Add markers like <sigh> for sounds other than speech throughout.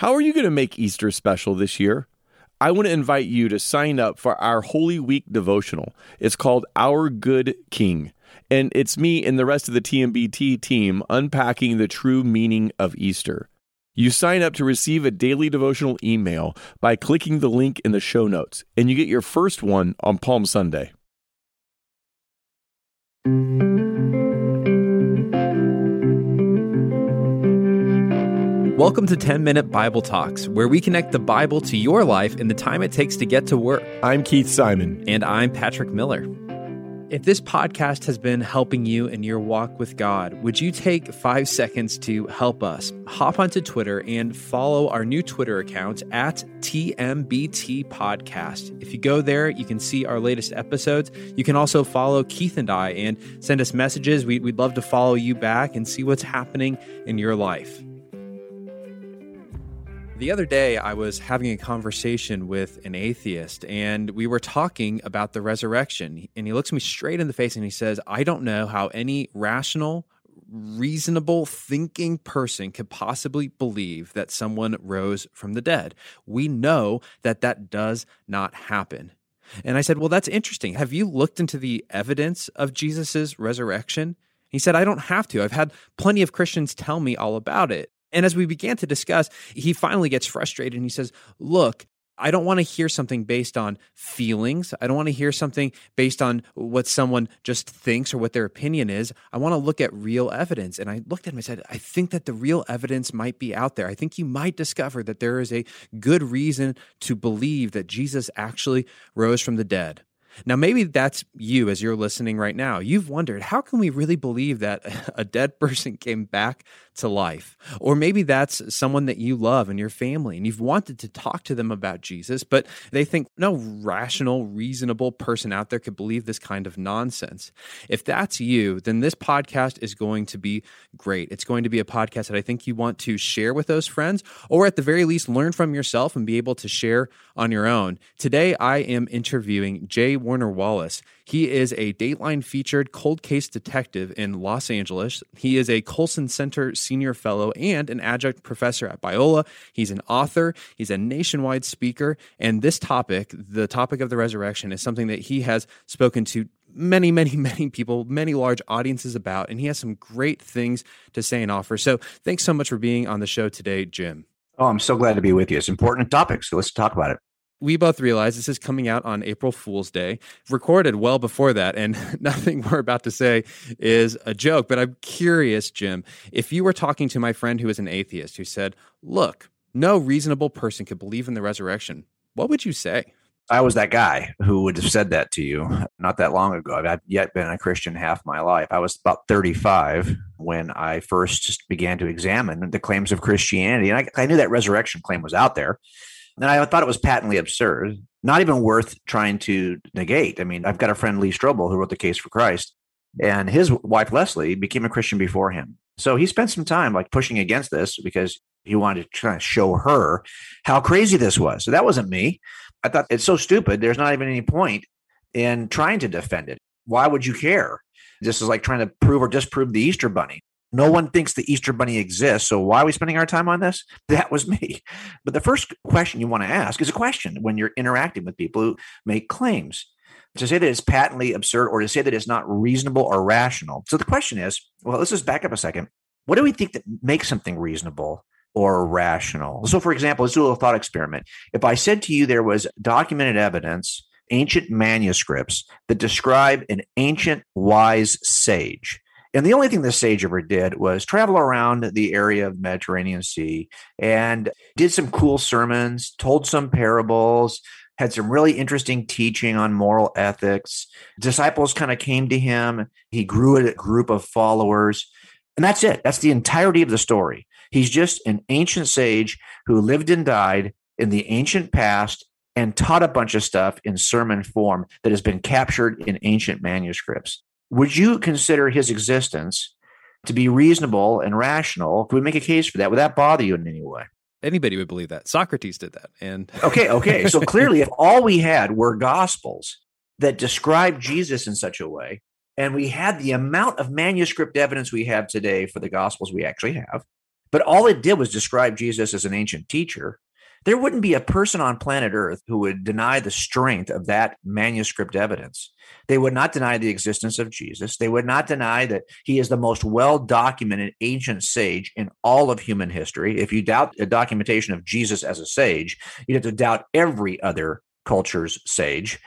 How are you going to make Easter special this year? I want to invite you to sign up for our Holy Week devotional. It's called Our Good King. And it's me and the rest of the TMBT team unpacking the true meaning of Easter. You sign up to receive a daily devotional email by clicking the link in the show notes, and you get your first one on Palm Sunday. Welcome to 10 Minute Bible Talks, where we connect the Bible to your life in the time it takes to get to work. I'm Keith Simon. And I'm Patrick Miller. If this podcast has been helping you in your walk with God, would you take five seconds to help us? Hop onto Twitter and follow our new Twitter account at TMBT Podcast. If you go there, you can see our latest episodes. You can also follow Keith and I and send us messages. We, would love to follow you back and see what's happening in your life. The other day, I was having a conversation with an atheist, and we were talking about the resurrection. And he looks me straight in the face and he says, I don't know how any rational, reasonable thinking person could possibly believe that someone rose from the dead. We know that that does not happen. And I said, Well, that's interesting. Have you looked into the evidence of Jesus' resurrection? He said, I don't have to. I've had plenty of Christians tell me all about it. And as we began to discuss, he finally gets frustrated and he says, Look, I don't want to hear something based on feelings. I don't want to hear something based on what someone just thinks or what their opinion is. I want to look at real evidence. And I looked at him and said, I think that the real evidence might be out there. I think you might discover that there is a good reason to believe that Jesus actually rose from the dead. Now, maybe that's you as you're listening right now. You've wondered, how can we really believe that <laughs> a dead person came back to life? Or maybe that's someone that you love in your family and you've wanted to talk to them about Jesus, but they think no rational, reasonable person out there could believe this kind of nonsense. If that's you, then this podcast is going to be great. It's going to be a podcast that I think you want to share with those friends, or at the very least, learn from yourself and be able to share on your own. Today, I am interviewing J. Warner Wallace. He is a Dateline featured cold case detective in Los Angeles. He is a Colson Center senior fellow and an adjunct professor at Biola. He's an author, he's a nationwide speaker, and this topic, the topic of the resurrection, is something that he has spoken to many, many, <laughs> many people, many large audiences about, and he has some great things to say and offer. So thanks so much for being on the show today, Jim. Oh, I'm so glad to be with you. It's important topic, so let's talk about it we both realize this is coming out on April Fool's Day, recorded well before that, and <laughs> nothing we're about to say is a joke. But I'm curious, Jim, if you were talking to my friend who is an atheist who said, Look, no reasonable person could believe in the resurrection, what would you say? I was that guy who would have said that to you not that long ago. I've yet been a Christian half my life. I was about 35 when I first began to examine the claims of Christianity. And I, I knew that resurrection claim was out there. And I thought it was patently absurd, not even worth trying to negate. I mean, I've got a friend, Lee Strobel, who wrote The Case for Christ, and his wife, Leslie, became a Christian before him. So he spent some time like pushing against this because he wanted to try to show her how crazy this was. So that wasn't me. I thought it's so stupid. There's not even any point in trying to defend it. Why would you care? This is like trying to prove or disprove the Easter Bunny. No one thinks the Easter Bunny exists. So why are we spending our time on this? <laughs> That was me. But the first question you want to ask is a question when you're interacting with people who make claims. To say that it's patently absurd or to say that it's not reasonable or rational. So the question is well, let's just back up a second. What do we think that makes something reasonable or rational? So, for example, let's do a little thought experiment. If I said to you there was documented evidence, ancient manuscripts that describe an ancient wise sage, and the only thing this sage ever did was travel around the area of the Mediterranean Sea and did some cool sermons, told some parables, had some really interesting teaching on moral ethics. Disciples kind of came to him. He grew a group of followers. And that's it. That's the entirety of the story. He's just an ancient sage who lived and died in the ancient past and taught a bunch of stuff in sermon form that has been captured in ancient manuscripts would you consider his existence to be reasonable and rational? Could we make a case for that? Would that bother you in any way? Anybody would believe that. Socrates did that. And <laughs> okay, okay. So clearly, if all we had were gospels that describe Jesus in such a way, and we had the amount of manuscript evidence we have today for the gospels we actually have, but all it did was describe Jesus as an ancient teacher, there wouldn't be a person on planet Earth who would deny the strength of that manuscript evidence. They would not deny the existence of Jesus. They would not deny that he is the most well documented ancient sage in all of human history. If you doubt the documentation of Jesus as a sage, you'd have to doubt every other culture's sage.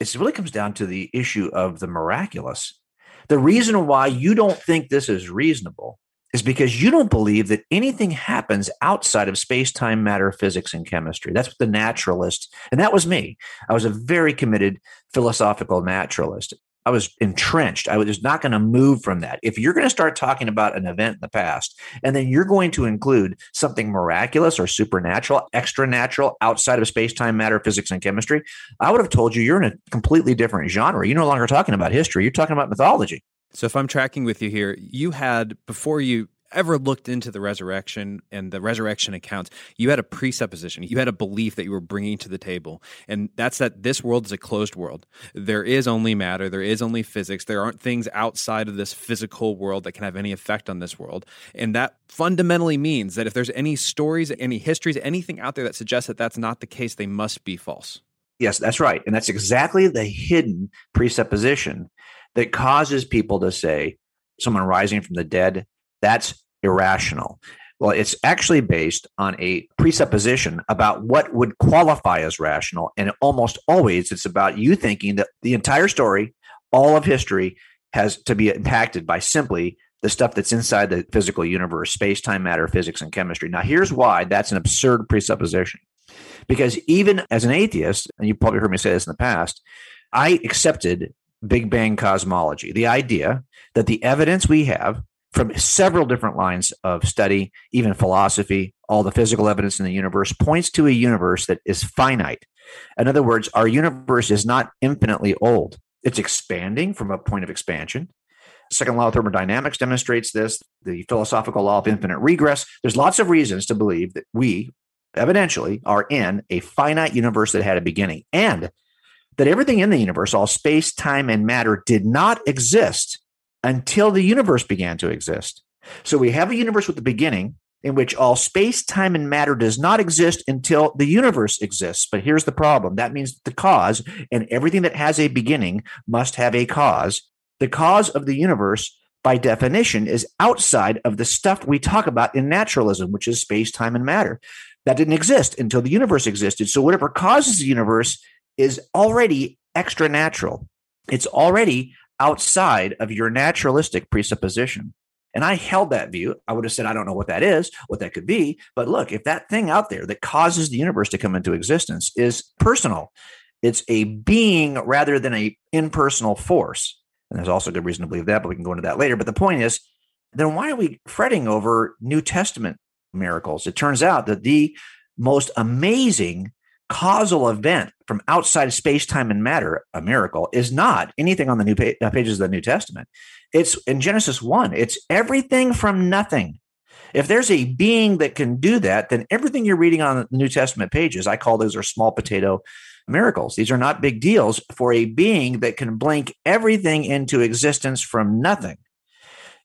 It really comes down to the issue of the miraculous. The reason why you don't think this is reasonable is because you don't believe that anything happens outside of space, time, matter, physics, and chemistry. That's what the naturalist, and that was me. I was a very committed philosophical naturalist. I was entrenched. I was not going to move from that. If you're going to start talking about an event in the past, and then you're going to include something miraculous or supernatural, extra natural, outside of space, time, matter, physics, and chemistry, I would have told you you're in a completely different genre. You're no longer talking about history. You're talking about mythology. So if I'm tracking with you here, you had before you ever looked into the resurrection and the resurrection accounts, you had a presupposition. You had a belief that you were bringing to the table. And that's that this world is a closed world. There is only matter, there is only physics. There aren't things outside of this physical world that can have any effect on this world. And that fundamentally means that if there's any stories, any histories, anything out there that suggests that that's not the case, they must be false. Yes, that's right. And that's exactly the hidden presupposition that causes people to say someone rising from the dead, that's irrational. Well, it's actually based on a presupposition about what would qualify as rational. And almost always it's about you thinking that the entire story, all of history, has to be impacted by simply the stuff that's inside the physical universe space, time, matter, physics, and chemistry. Now, here's why that's an absurd presupposition. Because even as an atheist, and you probably heard me say this in the past, I accepted Big Bang cosmology, the idea that the evidence we have from several different lines of study, even philosophy, all the physical evidence in the universe points to a universe that is finite. In other words, our universe is not infinitely old. It's expanding from a point of expansion. second law of thermodynamics demonstrates this, the philosophical law of infinite regress. There's lots of reasons to believe that we evidentially are in a finite universe that had a beginning and that everything in the universe, all space, time, and matter, did not exist until the universe began to exist. So we have a universe with a beginning in which all space, time, and matter does not exist until the universe exists. But here's the problem that means the cause, and everything that has a beginning must have a cause. The cause of the universe, by definition, is outside of the stuff we talk about in naturalism, which is space, time, and matter. That didn't exist until the universe existed. So whatever causes the universe is already extra natural. It's already outside of your naturalistic presupposition. And I held that view. I would have said, I don't know what that is, what that could be. But look, if that thing out there that causes the universe to come into existence is personal, it's a being rather than a impersonal force. And there's also good reason to believe that, but we can go into that later. But the point is, then why are we fretting over New Testament miracles? It turns out that the most amazing causal event from outside of space, time, and matter, a miracle, is not anything on the new uh, pages of the New Testament. It's in Genesis 1, it's everything from nothing. If there's a being that can do that, then everything you're reading on the New Testament pages, I call those are small potato miracles. These are not big deals for a being that can blink everything into existence from nothing.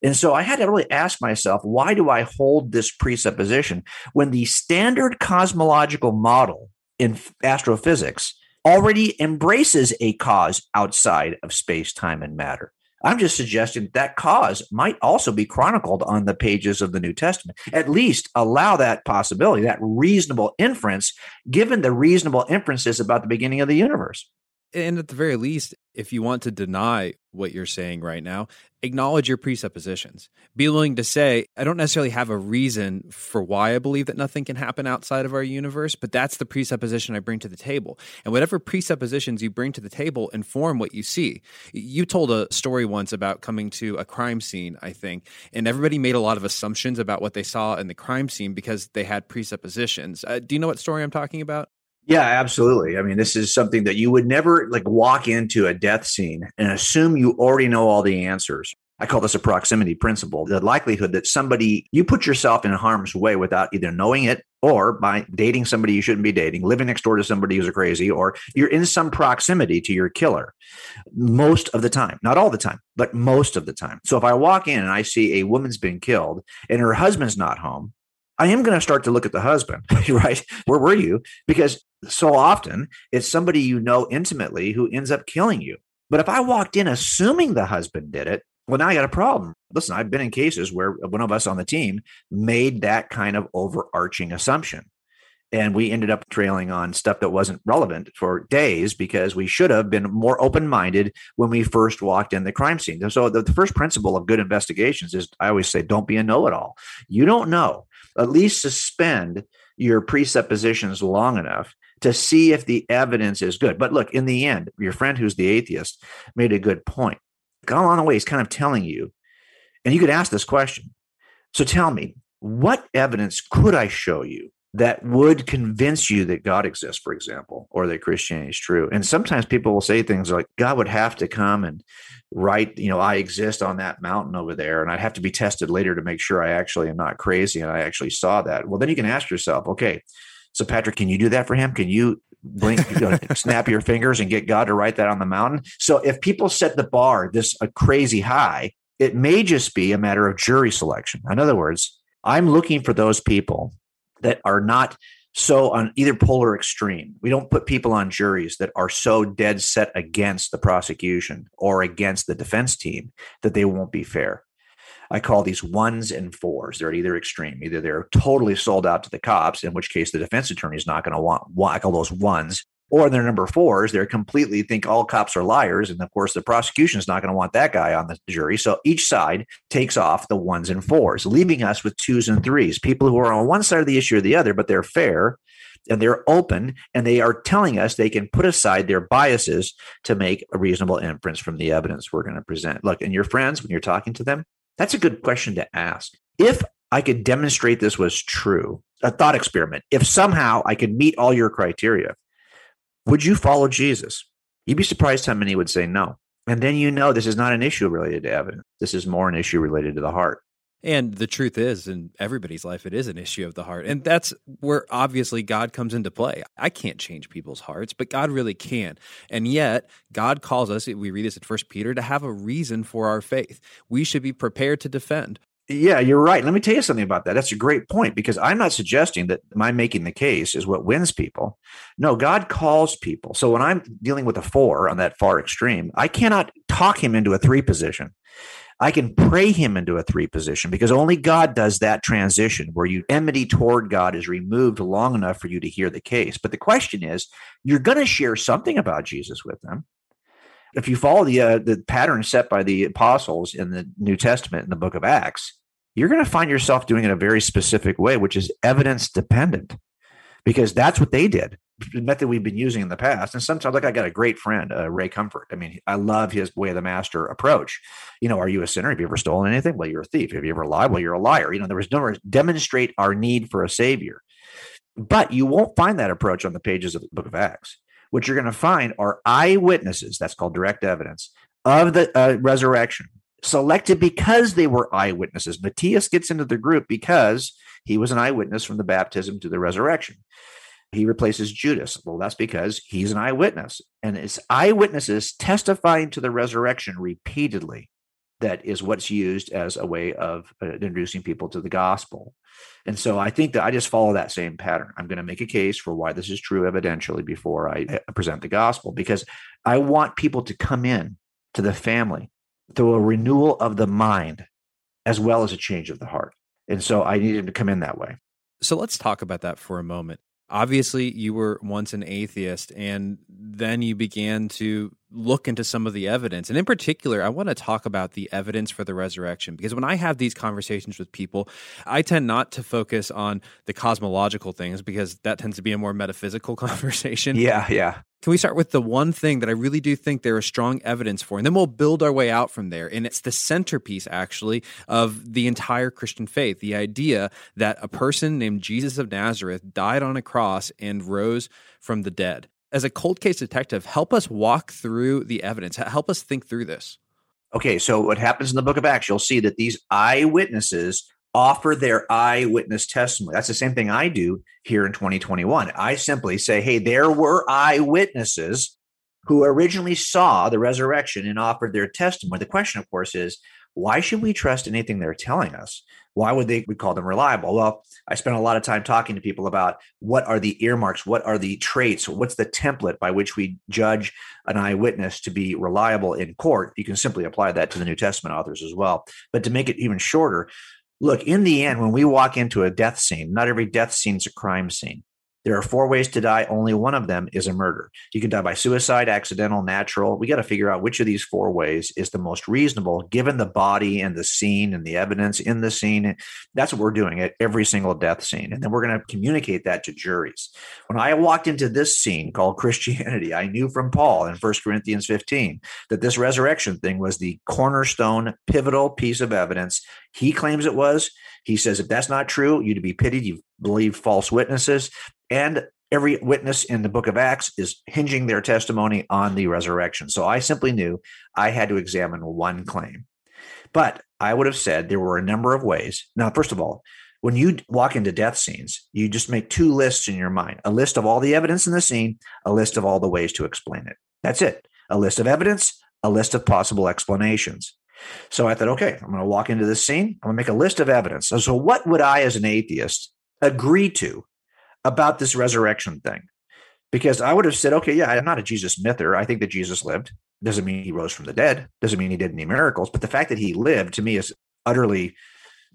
And so I had to really ask myself, why do I hold this presupposition when the standard cosmological model in astrophysics already embraces a cause outside of space, time, and matter. I'm just suggesting that cause might also be chronicled on the pages of the New Testament. At least allow that possibility, that reasonable inference, given the reasonable inferences about the beginning of the universe. And at the very least, if you want to deny what you're saying right now, acknowledge your presuppositions. Be willing to say, I don't necessarily have a reason for why I believe that nothing can happen outside of our universe, but that's the presupposition I bring to the table. And whatever presuppositions you bring to the table inform what you see. You told a story once about coming to a crime scene, I think, and everybody made a lot of assumptions about what they saw in the crime scene because they had presuppositions. Uh, do you know what story I'm talking about? Yeah, absolutely. I mean, this is something that you would never like walk into a death scene and assume you already know all the answers. I call this a proximity principle. The likelihood that somebody, you put yourself in harm's way without either knowing it or by dating somebody you shouldn't be dating, living next door to somebody who's crazy, or you're in some proximity to your killer most of the time. Not all the time, but most of the time. So if I walk in and I see a woman's been killed and her husband's not home, I am going to start to look at the husband, <laughs> right? Where were you? Because so often it's somebody you know intimately who ends up killing you. But if I walked in assuming the husband did it, well, now I got a problem. Listen, I've been in cases where one of us on the team made that kind of overarching assumption. And we ended up trailing on stuff that wasn't relevant for days because we should have been more open minded when we first walked in the crime scene. So, the, the first principle of good investigations is I always say, don't be a know it all. You don't know. At least suspend your presuppositions long enough to see if the evidence is good. But look, in the end, your friend who's the atheist made a good point along the way, he's kind of telling you, and you could ask this question. So tell me, what evidence could I show you that would convince you that God exists, for example, or that Christianity is true? And sometimes people will say things like, God would have to come and write, you know, I exist on that mountain over there, and I'd have to be tested later to make sure I actually am not crazy and I actually saw that. Well, then you can ask yourself, okay, so Patrick, can you do that for him? Can you blink, you know, <laughs> snap your fingers and get God to write that on the mountain. So if people set the bar this a crazy high, it may just be a matter of jury selection. In other words, I'm looking for those people that are not so on either polar extreme. We don't put people on juries that are so dead set against the prosecution or against the defense team that they won't be fair. I call these ones and fours. They're at either extreme. Either they're totally sold out to the cops, in which case the defense attorney is not going to want, I call those ones. Or they're number fours. They're completely think all cops are liars. And of course, the prosecution is not going to want that guy on the jury. So each side takes off the ones and fours, leaving us with twos and threes, people who are on one side of the issue or the other, but they're fair and they're open and they are telling us they can put aside their biases to make a reasonable inference from the evidence we're going to present. Look, and your friends, when you're talking to them, that's a good question to ask. If I could demonstrate this was true, a thought experiment, if somehow I could meet all your criteria, would you follow Jesus? You'd be surprised how many would say no. And then you know this is not an issue related to evidence. This is more an issue related to the heart. And the truth is, in everybody's life, it is an issue of the heart. And that's where obviously God comes into play. I can't change people's hearts, but God really can. And yet, God calls us, we read this in First Peter, to have a reason for our faith. We should be prepared to defend. Yeah, you're right. Let me tell you something about that. That's a great point because I'm not suggesting that my making the case is what wins people. No, God calls people. So when I'm dealing with a four on that far extreme, I cannot talk him into a three position. I can pray him into a three position because only God does that transition where you enmity toward God is removed long enough for you to hear the case. But the question is, you're going to share something about Jesus with them. If you follow the uh, the pattern set by the apostles in the New Testament in the book of Acts, you're going to find yourself doing it a very specific way, which is evidence dependent, because that's what they did The method we've been using in the past. And sometimes, like I got a great friend, uh, Ray Comfort. I mean, I love his way of the master approach. You know, are you a sinner? Have you ever stolen anything? Well, you're a thief. Have you ever lied? Well, you're a liar. You know, there was no demonstrate our need for a savior. But you won't find that approach on the pages of the book of Acts. What you're going to find are eyewitnesses, that's called direct evidence, of the uh, resurrection, selected because they were eyewitnesses. Matthias gets into the group because he was an eyewitness from the baptism to the resurrection he replaces Judas. Well, that's because he's an eyewitness. And it's eyewitnesses testifying to the resurrection repeatedly that is what's used as a way of uh, introducing people to the gospel. And so I think that I just follow that same pattern. I'm going to make a case for why this is true evidentially before I uh, present the gospel because I want people to come in to the family through a renewal of the mind as well as a change of the heart. And so I needed to come in that way. So let's talk about that for a moment obviously you were once an atheist and then you began to look into some of the evidence and in particular i want to talk about the evidence for the resurrection because when i have these conversations with people i tend not to focus on the cosmological things because that tends to be a more metaphysical <laughs> conversation yeah yeah can we start with the one thing that I really do think there is strong evidence for? And then we'll build our way out from there. And it's the centerpiece, actually, of the entire Christian faith the idea that a person named Jesus of Nazareth died on a cross and rose from the dead. As a cold case detective, help us walk through the evidence, help us think through this. Okay, so what happens in the book of Acts, you'll see that these eyewitnesses offer their eyewitness testimony. That's the same thing I do here in 2021. I simply say, hey, there were eyewitnesses who originally saw the resurrection and offered their testimony. The question, of course, is why should we trust anything they're telling us? Why would they we call them reliable? Well, I spent a lot of time talking to people about what are the earmarks, what are the traits, what's the template by which we judge an eyewitness to be reliable in court. You can simply apply that to the New Testament authors as well. But to make it even shorter, look, in the end, when we walk into a death scene, not every death scene is a crime scene. There are four ways to die. Only one of them is a murder. You can die by suicide, accidental, natural. We got to figure out which of these four ways is the most reasonable given the body and the scene and the evidence in the scene. That's what we're doing at every single death scene. And then we're going to communicate that to juries. When I walked into this scene called Christianity, I knew from Paul in 1 Corinthians 15 that this resurrection thing was the cornerstone, pivotal piece of evidence. He claims it was. He says, if that's not true, you to be pitied. You believe false witnesses. And every witness in the book of Acts is hinging their testimony on the resurrection. So I simply knew I had to examine one claim. But I would have said there were a number of ways. Now, first of all, when you walk into death scenes, you just make two lists in your mind a list of all the evidence in the scene, a list of all the ways to explain it. That's it. A list of evidence, a list of possible explanations. So I thought, okay, I'm going to walk into this scene. I'm going to make a list of evidence. So, what would I, as an atheist, agree to about this resurrection thing because I would have said, okay, yeah, I'm not a Jesus myther. I think that Jesus lived. Doesn't mean he rose from the dead. Doesn't mean he did any miracles. But the fact that he lived to me is utterly,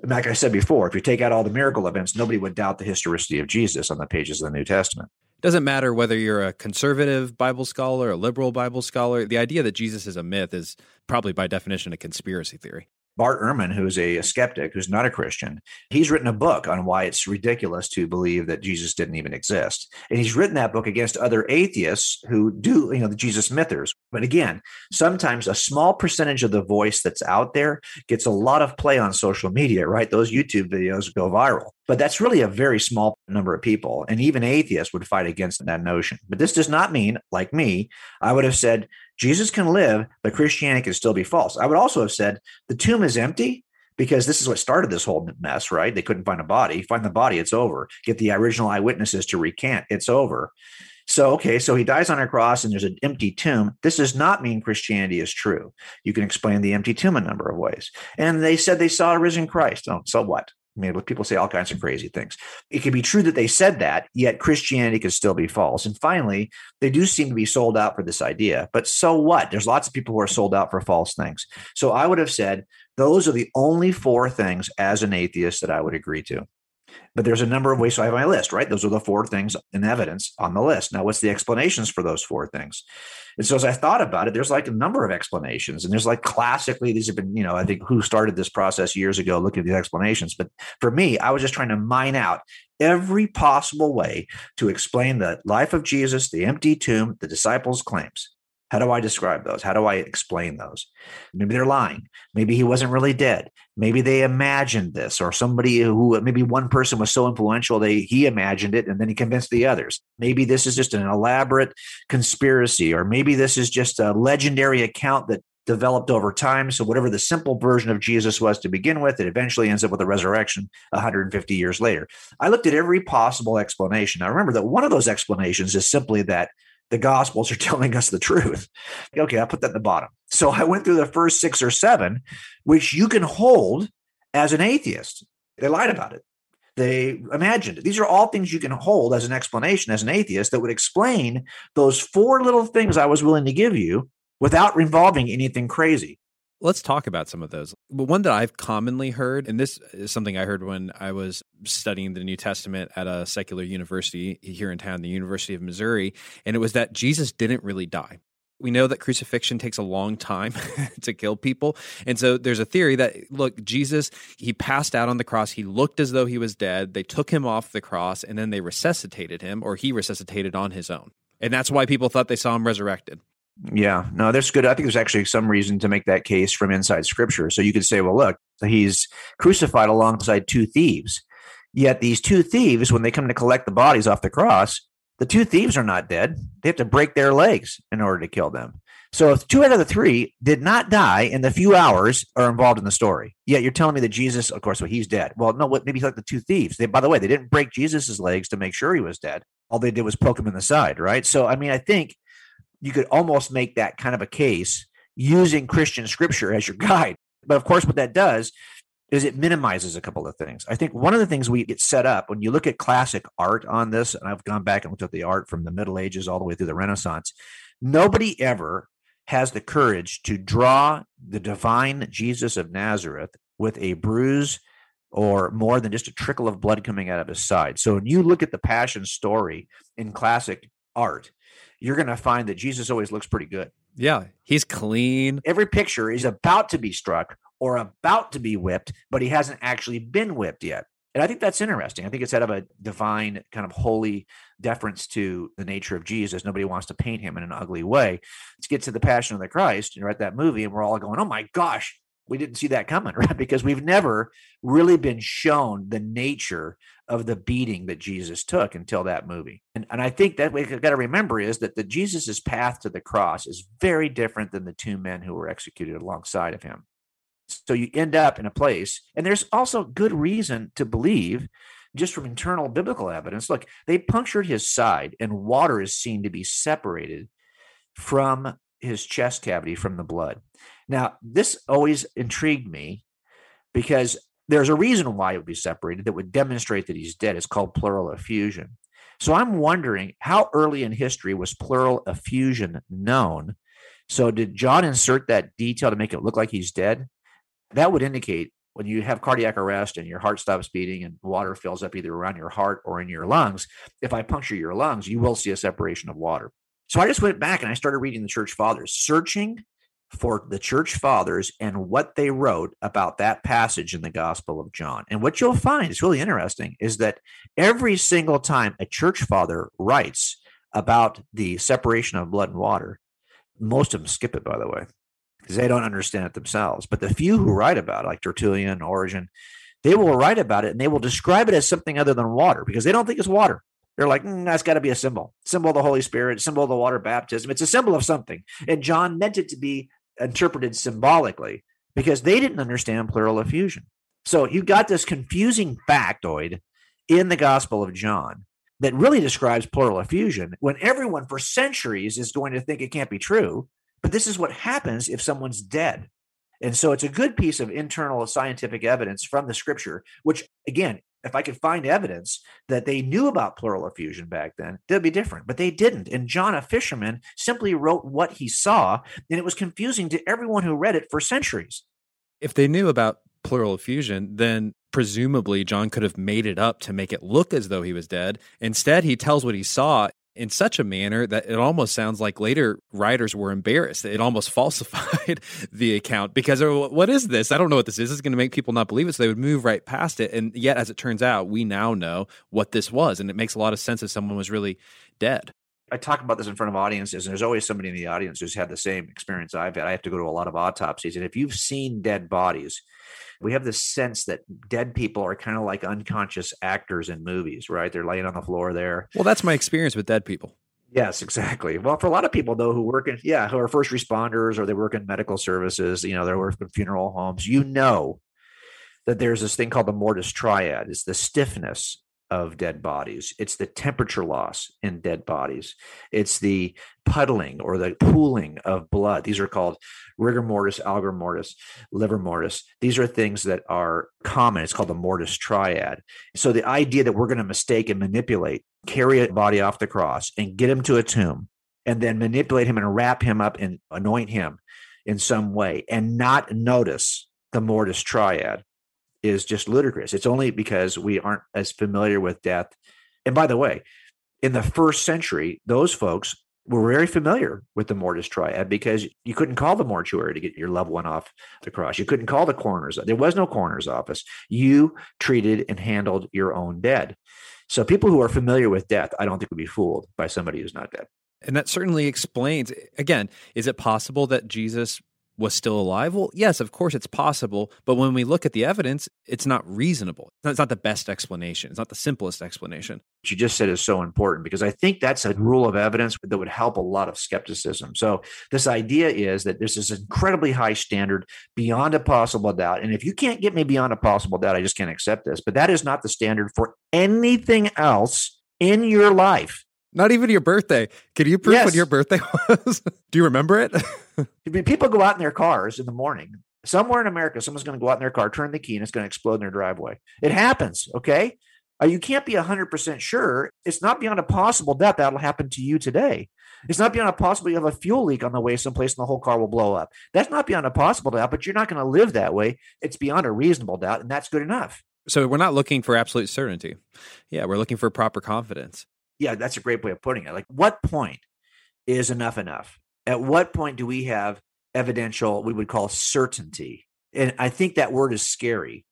like I said before, if you take out all the miracle events, nobody would doubt the historicity of Jesus on the pages of the New Testament. It Doesn't matter whether you're a conservative Bible scholar, a liberal Bible scholar. The idea that Jesus is a myth is probably by definition a conspiracy theory. Bart Ehrman, who's a, skeptic, who's not a Christian, he's written a book on why it's ridiculous to believe that Jesus didn't even exist. And he's written that book against other atheists who do, you know, the Jesus mythers. But again, sometimes a small percentage of the voice that's out there gets a lot of play on social media, right? Those YouTube videos go viral. But that's really a very small number of people. And even atheists would fight against that notion. But this does not mean, like me, I would have said, Jesus can live, but Christianity can still be false. I would also have said the tomb is empty because this is what started this whole mess, right? They couldn't find a body. Find the body, it's over. Get the original eyewitnesses to recant, it's over. So, okay, so he dies on a cross and there's an empty tomb. This does not mean Christianity is true. You can explain the empty tomb a number of ways. And they said they saw a risen Christ. Oh, so what? I mean, people say all kinds of crazy things. It can be true that they said that, yet Christianity could still be false. And finally, they do seem to be sold out for this idea. But so what? There's lots of people who are sold out for false things. So I would have said those are the only four things as an atheist that I would agree to. But there's a number of ways. So I have my list, right? Those are the four things in evidence on the list. Now, what's the explanations for those four things? And so as I thought about it, there's like a number of explanations. And there's like classically, these have been, you know, I think who started this process years ago looking at these explanations. But for me, I was just trying to mine out every possible way to explain the life of Jesus, the empty tomb, the disciples' claims. How do I describe those? How do I explain those? Maybe they're lying. Maybe he wasn't really dead. Maybe they imagined this, or somebody who maybe one person was so influential they he imagined it and then he convinced the others. Maybe this is just an elaborate conspiracy, or maybe this is just a legendary account that developed over time. So whatever the simple version of Jesus was to begin with, it eventually ends up with a resurrection 150 years later. I looked at every possible explanation. I remember that one of those explanations is simply that the gospels are <laughs> telling us the truth. Okay, I'll put that in the bottom. So I went through the first six or seven, which you can hold as an atheist. They lied about it. They imagined it. These are all things you can hold as an explanation as an atheist that would explain those four little things I was willing to give you without involving anything crazy. Let's talk about some of those. But one that I've commonly heard, and this is something I heard when I was studying the New Testament at a secular university here in town, the University of Missouri, and it was that Jesus didn't really die. We know that crucifixion takes a long time <laughs> to kill people. And so there's a theory that, look, Jesus, he passed out on the cross. He looked as though he was dead. They took him off the cross and then they resuscitated him, or he resuscitated on his own. And that's why people thought they saw him resurrected. Yeah, no, that's good. I think there's actually some reason to make that case from inside scripture. So you could say, well, look, he's crucified alongside two thieves. Yet these two thieves, when they come to collect the bodies off the cross, the two thieves are not dead. They have to break their legs in order to kill them. So if two out of the three did not die in the few hours are involved in the story, yet you're telling me that Jesus, of course, well, he's dead. Well, no, what maybe like the two thieves. They, by the way, they didn't break Jesus's legs to make sure he was dead. All they did was poke him in the side, right? So I mean, I think you could almost make that kind of a case using Christian scripture as your guide. But of course, what that does is it minimizes a couple of things. I think one of the things we get set up when you look at classic art on this, and I've gone back and looked at the art from the Middle Ages all the way through the Renaissance, nobody ever has the courage to draw the divine Jesus of Nazareth with a bruise or more than just a trickle of blood coming out of his side. So when you look at the passion story in classic art, you're going to find that Jesus always looks pretty good. Yeah, he's clean. Every picture is about to be struck or about to be whipped, but he hasn't actually been whipped yet. And I think that's interesting. I think it's out of a divine kind of holy deference to the nature of Jesus. Nobody wants to paint him in an ugly way. Let's get to the Passion of the Christ and write that movie, and we're all going, "Oh my gosh, we didn't see that coming," <laughs> right? Because we've never really been shown the nature of the beating that Jesus took until that movie. And, and I think that we've got to remember is that the Jesus's path to the cross is very different than the two men who were executed alongside of him. So you end up in a place, and there's also good reason to believe, just from internal biblical evidence. Look, they punctured his side, and water is seen to be separated from his chest cavity from the blood. Now, this always intrigued me because there's a reason why it would be separated that would demonstrate that he's dead. It's called pleural effusion. So I'm wondering how early in history was pleural effusion known? So did John insert that detail to make it look like he's dead? that would indicate when you have cardiac arrest and your heart stops beating and water fills up either around your heart or in your lungs, if I puncture your lungs, you will see a separation of water. So I just went back and I started reading the church fathers, searching for the church fathers and what they wrote about that passage in the Gospel of John. And what you'll find is really interesting is that every single time a church father writes about the separation of blood and water, most of them skip it, by the way because they don't understand it themselves. But the few who write about it, like Tertullian, Origen, they will write about it and they will describe it as something other than water because they don't think it's water. They're like, mm, that's got to be a symbol, symbol of the Holy Spirit, symbol of the water baptism. It's a symbol of something. And John meant it to be interpreted symbolically because they didn't understand pleural effusion. So you got this confusing factoid in the Gospel of John that really describes pleural effusion when everyone for centuries is going to think it can't be true but this is what happens if someone's dead. And so it's a good piece of internal scientific evidence from the scripture, which again, if I could find evidence that they knew about pleural effusion back then, that'd be different. But they didn't. And John, a fisherman, simply wrote what he saw, and it was confusing to everyone who read it for centuries. If they knew about pleural effusion, then presumably John could have made it up to make it look as though he was dead. Instead, he tells what he saw in such a manner that it almost sounds like later writers were embarrassed. It almost <laughs> falsified the account because oh, what is this? I don't know what this is. It's going to make people not believe it. So they would move right past it. And yet, as it turns out, we now know what this was. And it makes a lot of sense if someone was really dead. I talk about this in front of audiences, and there's always somebody in the audience who's had the same experience I've had. I have to go to a lot of autopsies. And if you've seen dead bodies, we have this sense that dead people are kind of like unconscious actors in movies, right? They're laying on the floor there. Well, that's my experience with dead people. Yes, exactly. Well, for a lot of people though who work in yeah, who are first responders or they work in medical services, you know, they work in funeral homes, you know that there's this thing called the mortis triad. It's the stiffness of dead bodies. It's the temperature loss in dead bodies. It's the puddling or the pooling of blood. These are called rigor mortis, algor mortis, livor mortis. These are things that are common. It's called the mortis triad. So the idea that we're going to mistake and manipulate, carry a body off the cross and get him to a tomb and then manipulate him and wrap him up and anoint him in some way and not notice the mortis triad is just ludicrous. It's only because we aren't as familiar with death. And by the way, in the first century, those folks were very familiar with the mortis triad because you couldn't call the mortuary to get your loved one off the cross. You couldn't call the coroner's. There was no coroner's office. You treated and handled your own dead. So people who are familiar with death, I don't think would be fooled by somebody who's not dead. And that certainly explains again, is it possible that Jesus was still alive? Well, yes, of course it's possible. But when we look at the evidence, it's not reasonable. It's not the best explanation. It's not the simplest explanation. What you just said is so important because I think that's a rule of evidence that would help a lot of skepticism. So, this idea is that this incredibly high standard beyond a possible doubt. And if you can't get me beyond a possible doubt, I just can't accept this. But that is not the standard for anything else in your life. Not even your birthday. Can you prove yes. when your birthday <laughs> was? Do you remember it? <laughs> People go out in their cars in the morning. Somewhere in America, someone's going to go out in their car, turn the key, and it's going to explode in their driveway. It happens. Okay. Uh, you can't be 100% sure. It's not beyond a possible doubt that'll happen to you today. It's not beyond a possible you have a fuel leak on the way someplace and the whole car will blow up. That's not beyond a possible doubt, but you're not going to live that way. It's beyond a reasonable doubt, and that's good enough. So we're not looking for absolute certainty. Yeah, we're looking for proper confidence yeah, that's a great way of putting it. Like, what point is enough enough? At what point do we have evidential, we would call certainty? And I think that word is scary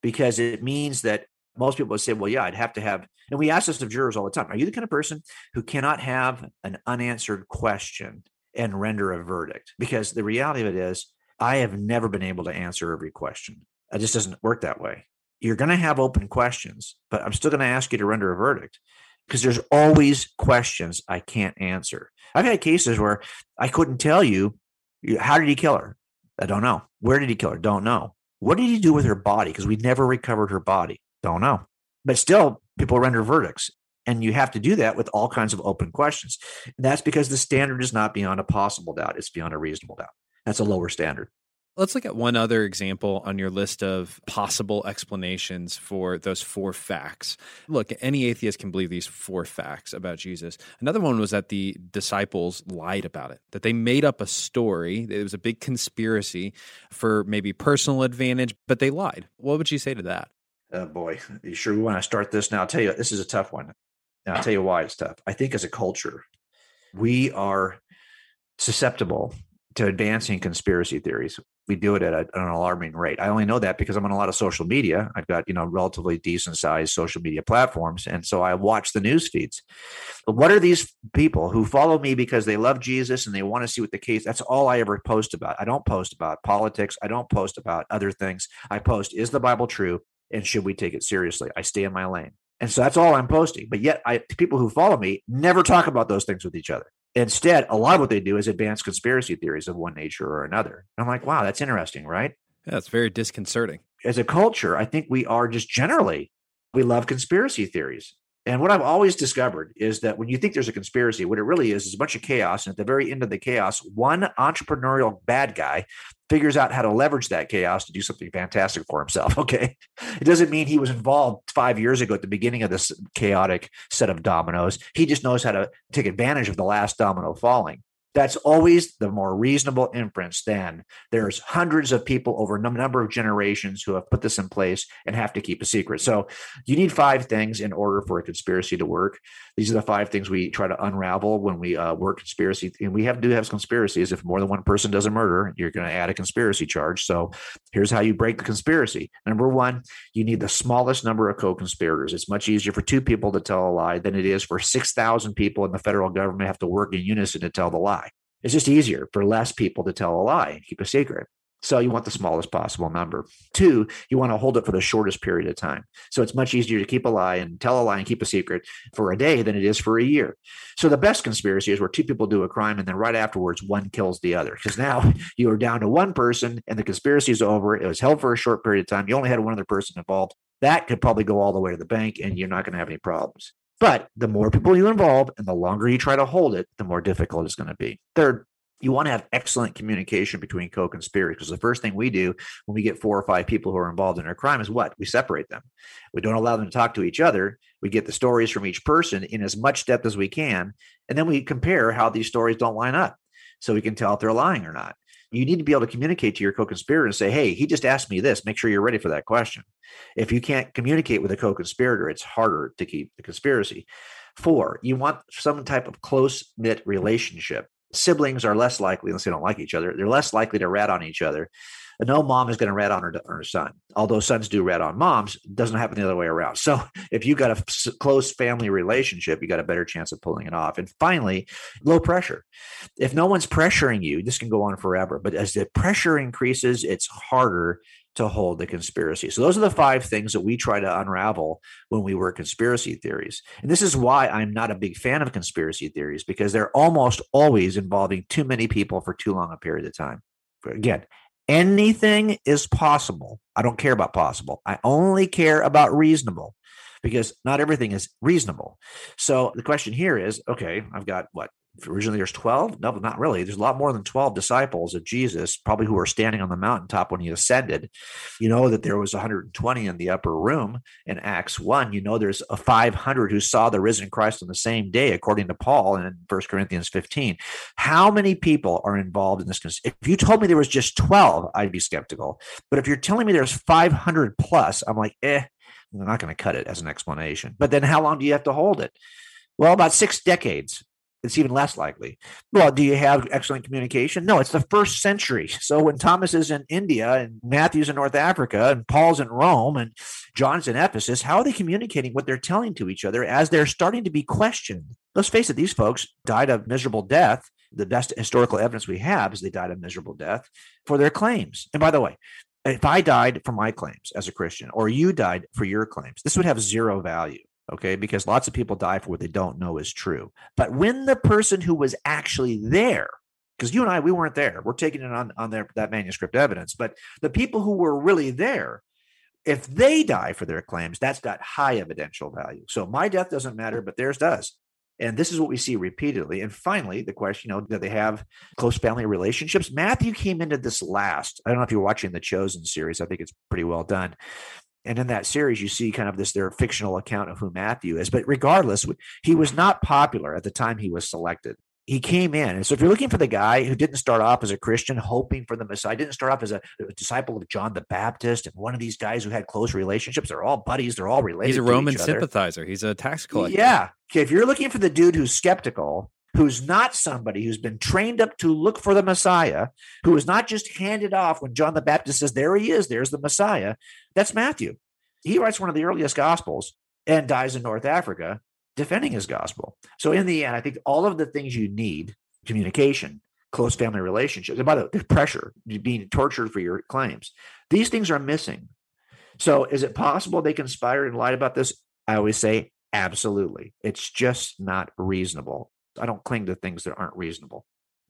because it means that most people would say, well, yeah, I'd have to have, and we ask this of jurors all the time. Are you the kind of person who cannot have an unanswered question and render a verdict? Because the reality of it is, I have never been able to answer every question. It just doesn't work that way. You're going to have open questions, but I'm still going to ask you to render a verdict because there's always questions I can't answer. I've had cases where I couldn't tell you how did he kill her? I don't know. Where did he kill her? Don't know. What did he do with her body? Because we never recovered her body. Don't know. But still, people render verdicts. And you have to do that with all kinds of open questions. That's because the standard is not beyond a possible doubt, it's beyond a reasonable doubt. That's a lower standard. Let's look at one other example on your list of possible explanations for those four facts. Look, any atheist can believe these four facts about Jesus. Another one was that the disciples lied about it, that they made up a story. It was a big conspiracy for maybe personal advantage, but they lied. What would you say to that? Oh boy, you sure we want to start this now? I'll tell you, this is a tough one. Now, I'll tell you why it's tough. I think as a culture, we are susceptible to advancing conspiracy theories. We do it at, a, at, an alarming rate. I only know that because I'm on a lot of social media. I've got you know relatively decent sized social media platforms, and so I watch the news feeds. But what are these people who follow me because they love Jesus and they want to see what the case? That's all I ever post about. I don't post about politics. I don't post about other things. I post: Is the Bible true? And should we take it seriously? I stay in my lane. And so that's all I'm posting. But yet, I people who follow me never talk about those things with each other. Instead, a lot of what they do is advance conspiracy theories of one nature or another. I'm like, wow, that's interesting, right? Yeah, it's very disconcerting. As a culture, I think we are just generally, we love conspiracy theories. And what I've always discovered is that when you think there's a conspiracy, what it really is is a bunch of chaos. And at the very end of the chaos, one entrepreneurial bad guy figures out how to leverage that chaos to do something fantastic for himself. <laughs> Okay. It doesn't mean he was involved five years ago at the beginning of this chaotic set of dominoes. He just knows how to take advantage of the last domino falling that's always the more reasonable inference then there's hundreds of people over a number of generations who have put this in place and have to keep a secret. So you need five things in order for a conspiracy to work. These are the five things we try to unravel when we uh, work conspiracy and we have to have conspiracies. If more than one person does a murder you're going to add a conspiracy charge. So here's how you break the conspiracy. Number one you need the smallest number of co-conspirators. It's much easier for two people to tell a lie than it is for 6000 people in the federal government have to work in unison to tell the lie it's just easier for less people to tell a lie and keep a secret. So you want the smallest possible number. Two, you want to hold it for the shortest period of time. So it's much easier to keep a lie and tell a lie and keep a secret for a day than it is for a year. So the best conspiracy is where two people do a crime and then right afterwards one kills the other. Because now <laughs> you are down to one person and the conspiracy is over. It was held for a short period of time. You only had one other person involved. That could probably go all the way to the bank and you're not going to have any problems. But the more people you involve and the longer you try to hold it, the more difficult it's going to be. Third, you want to have excellent communication between co-conspirators because the first thing we do when we get four or five people who are involved in a crime is what? We separate them. We don't allow them to talk to each other. We get the stories from each person in as much depth as we can and then we compare how these stories don't line up so we can tell if they're lying or not you need to be able to communicate to your co-conspirator and say, "Hey, he just asked me this. Make sure you're ready for that question." If you can't communicate with a co-conspirator, it's harder to keep the conspiracy. Four, you want some type of close knit relationship. siblings are less likely, unless they don't like each other, they're less likely to rat on each other. No mom is going to rat on her, her son. Although sons do rat on moms, doesn't happen the other way around. So <laughs> if you got a close family relationship, you got a better chance of pulling it off. And finally, low pressure. If no one's pressuring you, this can go on forever. But as the pressure increases, it's harder to hold the conspiracy. So those are the five things that we try to unravel when we work conspiracy theories. And this is why I'm not a big fan of conspiracy theories because they're almost always involving too many people for too long a period of time. Again, anything is possible. I don't care about possible. I only care about reasonable because not everything is reasonable. So the question here is okay, I've got what originally there's 12 no but not really. There's a lot more than 12 disciples of jesus probably who were standing on the mountaintop when he ascended. You know that there was 120 in the upper room in acts 1 you know there's a 500 who saw the risen christ on the same day according to paul in 1 corinthians 15 how many people are involved in this if you told me there was just 12 i'd be skeptical. But if you're telling me there's 500 plus i'm like eh i'm not going to cut it as an explanation. But then how long do you have to hold it? Well, about six decades it's even less likely. Well, do you have excellent communication? No, it's the first century. So when Thomas is in India and Matthew's in North Africa and Paul's in Rome and John's in Ephesus, how are they communicating what they're telling to each other as they're starting to be questioned? Let's face it, these folks died a miserable death. The best historical evidence we have is they died a miserable death for their claims. And by the way, if I died for my claims as a Christian or you died for your claims, this would have zero value okay because lots of people die for what they don't know is true. But when the person who was actually there because you and i we weren't there we're taking it on on their, that manuscript evidence but the people who were really there if they die for their claims that's got high evidential value. So my death doesn't matter but theirs does. And this is what we see repeatedly. And finally the question you know do they have close family relationships? Matthew came into this last i don't know if you're watching the chosen series i think it's pretty well done and in that series you see kind of this their fictional account of who matthew is. But regardless he was not popular at the time he was selected. He came in. And so if you're looking for the guy who didn't start off as a christian hoping for the messiah didn't start off as a, a disciple of john the baptist and one of these guys who had close relationships they're all buddies they're all related he's a roman sympathizer. He's a tax collector. Yeah. Okay if you're looking for the dude who's skeptical who's not somebody who's been trained up to look for the Messiah, who is not just handed off when John the Baptist says, There he is, there's the Messiah. That's Matthew. He writes one of the earliest Gospels and dies in North Africa defending his gospel. So, in the end, I think all of the things you need communication, close family relationships, and by the way, <laughs> pressure, being tortured for your claims these things are missing. So, is it possible they conspired and lied about this? I always say, absolutely. It's just not reasonable. I don't cling to things that aren't reasonable.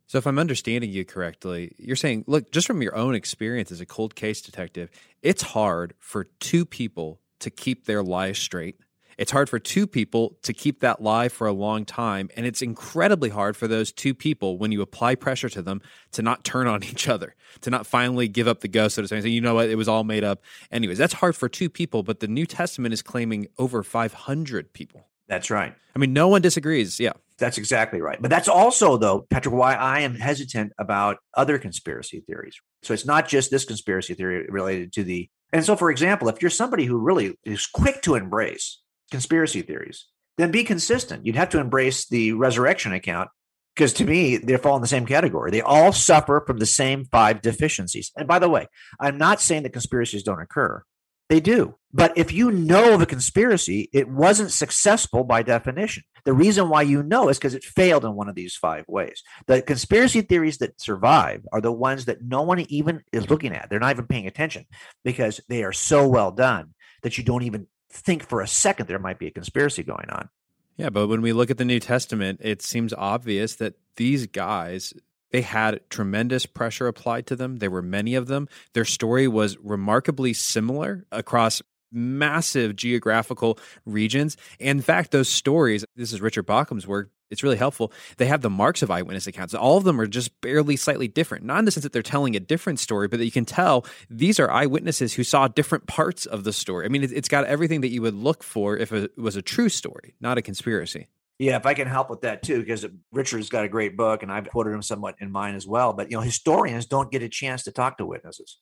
So, if I'm understanding you correctly, you're saying, look, just from your own experience as a cold case detective, it's hard for two people to keep their lies straight. It's hard for two people to keep that lie for a long time. And it's incredibly hard for those two people, when you apply pressure to them, to not turn on <laughs> each other, to not finally give up the ghost, so to say, you know what, it was all made up. Anyways, that's hard for two people, but the New Testament is claiming over 500 people. That's right. I mean, no one disagrees. Yeah. That's exactly right. But that's also, though, Patrick, why I am hesitant about other conspiracy theories. So it's not just this conspiracy theory related to the. And so, for example, if you're somebody who really is quick to embrace conspiracy theories, then be consistent. You'd have to embrace the resurrection account because to me, they fall in the same category. They all suffer from the same five deficiencies. And by the way, I'm not saying that conspiracies don't occur. They do. But if you know of a conspiracy, it wasn't successful by definition. The reason why you know is because it failed in one of these five ways. The conspiracy theories that survive are the ones that no one even is looking at. They're not even paying attention because they are so well done that you don't even think for a second there might be a conspiracy going on. Yeah, but when we look at the New Testament, it seems obvious that these guys they had tremendous pressure applied to them. There were many of them. Their story was remarkably similar across massive geographical regions. And in fact, those stories, this is Richard Bauckham's work, it's really helpful. They have the marks of eyewitness accounts. All of them are just barely slightly different. Not in the sense that they're telling a different story, but that you can tell these are eyewitnesses who saw different parts of the story. I mean, it's got everything that you would look for if it was a true story, not a conspiracy. Yeah, if I can help with that too, because Richard's got a great book and I've quoted him somewhat in mine as well. But you know, historians don't get a chance to talk to witnesses.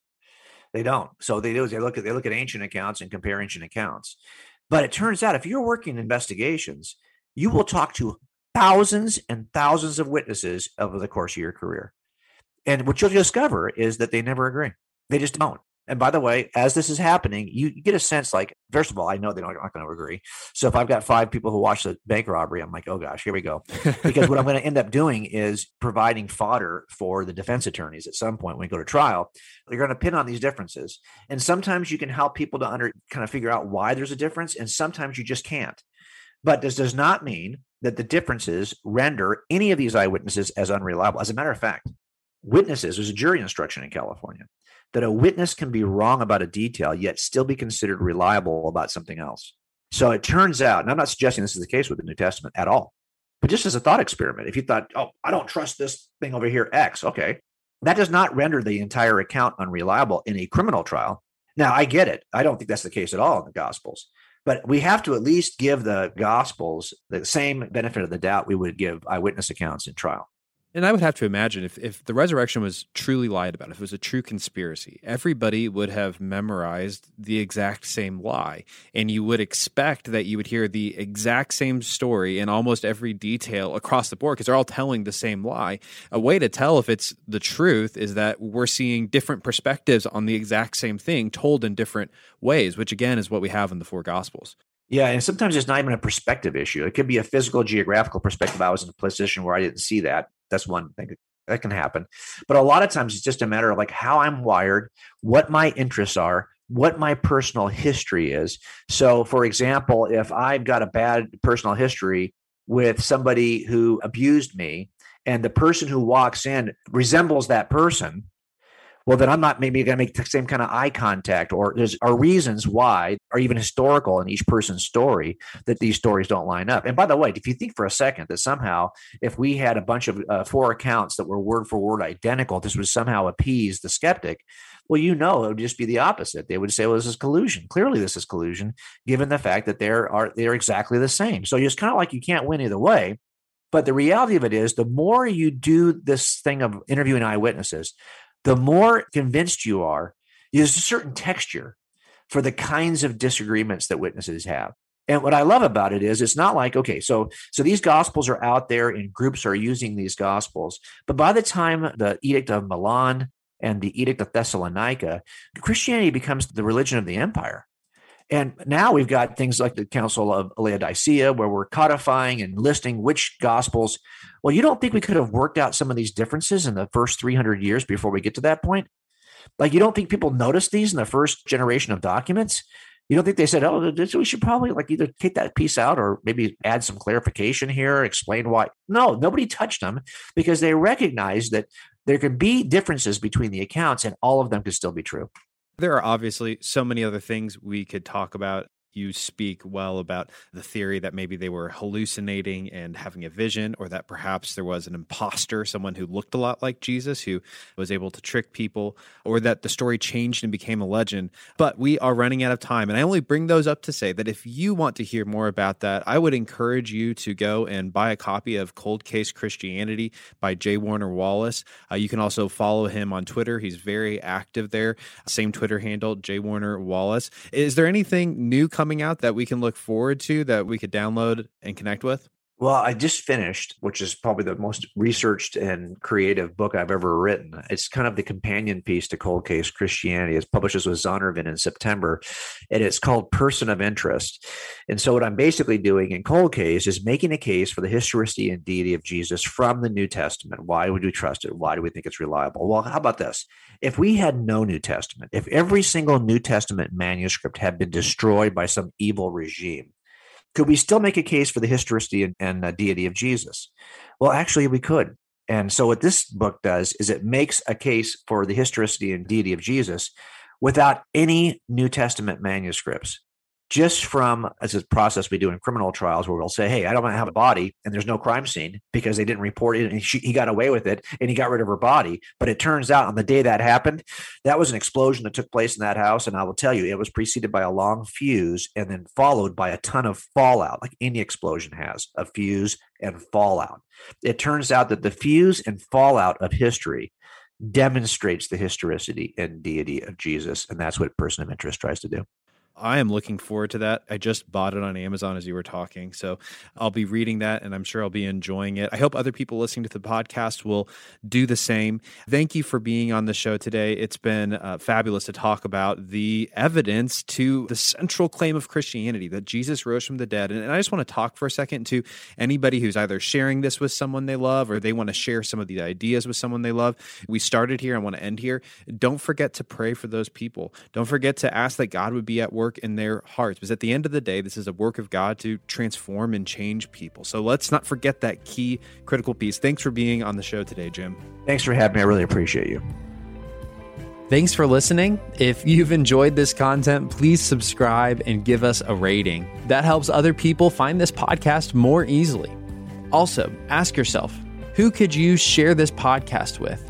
They don't. So they do is they look at they look at ancient accounts and compare ancient accounts. But it turns out if you're working investigations, you will talk to thousands and thousands of witnesses over the course of your career. And what you'll discover is that they never agree. They just don't. And by the way, as this is happening, you get a sense like, first of all, I know they're not going to agree. So if I've got five people who watch the bank robbery, I'm like, oh gosh, here we go. Because what I'm going to end up doing is providing fodder for the defense attorneys at some point when we go to trial. They're going to pin on these differences. And sometimes you can help people to under kind of figure out why there's a difference, and sometimes you just can't. But this does not mean that the differences render any of these eyewitnesses as unreliable. As a matter of fact, witnesses, there's a jury instruction in California that a witness can be wrong about a detail, yet still be considered reliable about something else. So it turns out, and I'm not suggesting this is the case with the New Testament at all, but just as a thought experiment, if you thought, oh, I don't trust this thing over here, X, okay, that does not render the entire account unreliable in a criminal trial. Now, I get it. I don't think that's the case at all in the Gospels, but we have to at least give the Gospels the same benefit of the doubt we would give eyewitness accounts in trial. And I would have to imagine if, if the resurrection was truly lied about, if it was a true conspiracy, everybody would have memorized the exact same lie. And you would expect that you would hear the exact same story in almost every detail across the board because they're all telling the same lie. A way to tell if it's the truth is that we're seeing different perspectives on the exact same thing told in different ways, which again is what we have in the four gospels. Yeah, and sometimes it's not even a perspective issue. It could be a physical, geographical perspective. I was in a position where I didn't see that. That's one thing that can happen. But a lot of times it's just a matter of like how I'm wired, what my interests are, what my personal history is. So, for example, if I've got a bad personal history with somebody who abused me, and the person who walks in resembles that person, well, then I'm not maybe going to make the same kind of eye contact, or there's are reasons why, or even historical in each person's story that these stories don't line up. And by the way, if you think for a second that somehow if we had a bunch of uh, four accounts that were word for word identical, this would somehow appease the skeptic. Well, you know, it would just be the opposite. They would say, "Well, this is collusion. Clearly, this is collusion, given the fact that they're are they're exactly the same." So it's kind of like you can't win either way. But the reality of it is, the more you do this thing of interviewing eyewitnesses, the more convinced you are, there's a certain texture for the kinds of disagreements that witnesses have. And what I love about it is it's not like, okay, so so these gospels are out there and groups are using these gospels. But by the time the Edict of Milan and the Edict of Thessalonica, Christianity becomes the religion of the empire. And now we've got things like the Council of Laodicea, where we're codifying and listing which gospels. Well, you don't think we could have worked out some of these differences in the first 300 years before we get to that point? Like, you don't think people noticed these in the first generation of documents? You don't think they said, "Oh, we should probably like either take that piece out or maybe add some clarification here, explain why"? No, nobody touched them because they recognized that there can be differences between the accounts, and all of them could still be true. There are obviously so many other things we could talk about you speak well about the theory that maybe they were hallucinating and having a vision, or that perhaps there was an impostor, someone who looked a lot like Jesus, who was able to trick people, or that the story changed and became a legend. But we are running out of time. And I only bring those up to say that if you want to hear more about that, I would encourage you to go and buy a copy of Cold Case Christianity by J. Warner Wallace. Uh, you can also follow him on Twitter. He's very active there. Same Twitter handle, J. Warner Wallace. Is there anything new coming out that we can look forward to that we could download and connect with? Well, I just finished, which is probably the most researched and creative book I've ever written. It's kind of the companion piece to Cold Case Christianity. It's published with Zondervan in September, and it's called Person of Interest. And so, what I'm basically doing in Cold Case is making a case for the historicity and deity of Jesus from the New Testament. Why would we trust it? Why do we think it's reliable? Well, how about this? If we had no New Testament, if every single New Testament manuscript had been destroyed by some evil regime, could we still make a case for the historicity and, and uh, deity of Jesus? Well, actually, we could. And so, what this book does is it makes a case for the historicity and deity of Jesus without any New Testament manuscripts just from as a process we do in criminal trials where we'll say, Hey, I don't have a body and there's no crime scene because they didn't report it and she, he got away with it and he got rid of her body. But it turns out on the day that happened, that was an explosion that took place in that house. And I will tell you, it was preceded by a long fuse and then followed by a ton of fallout, like any explosion has a fuse and fallout. It turns out that the fuse and fallout of history demonstrates the historicity and deity of Jesus. And that's what person of interest tries to do. I am looking forward to that. I just bought it on Amazon as you were talking. So I'll be reading that and I'm sure I'll be enjoying it. I hope other people listening to the podcast will do the same. Thank you for being on the show today. It's been uh, fabulous to talk about the evidence to the central claim of Christianity that Jesus rose from the dead. And, and I just want to talk for a second to anybody who's either sharing this with someone they love or they want to share some of the ideas with someone they love. We started here. I want to end here. Don't forget to pray for those people. Don't forget to ask that God would be at work in their hearts. Because at the end of the day, this is a work of God to transform and change people. So let's not forget that key critical piece. Thanks for being on the show today, Jim. Thanks for having me. I really appreciate you. Thanks for listening. If you've enjoyed this content, please subscribe and give us a rating. That helps other people find this podcast more easily. Also, ask yourself who could you share this podcast with?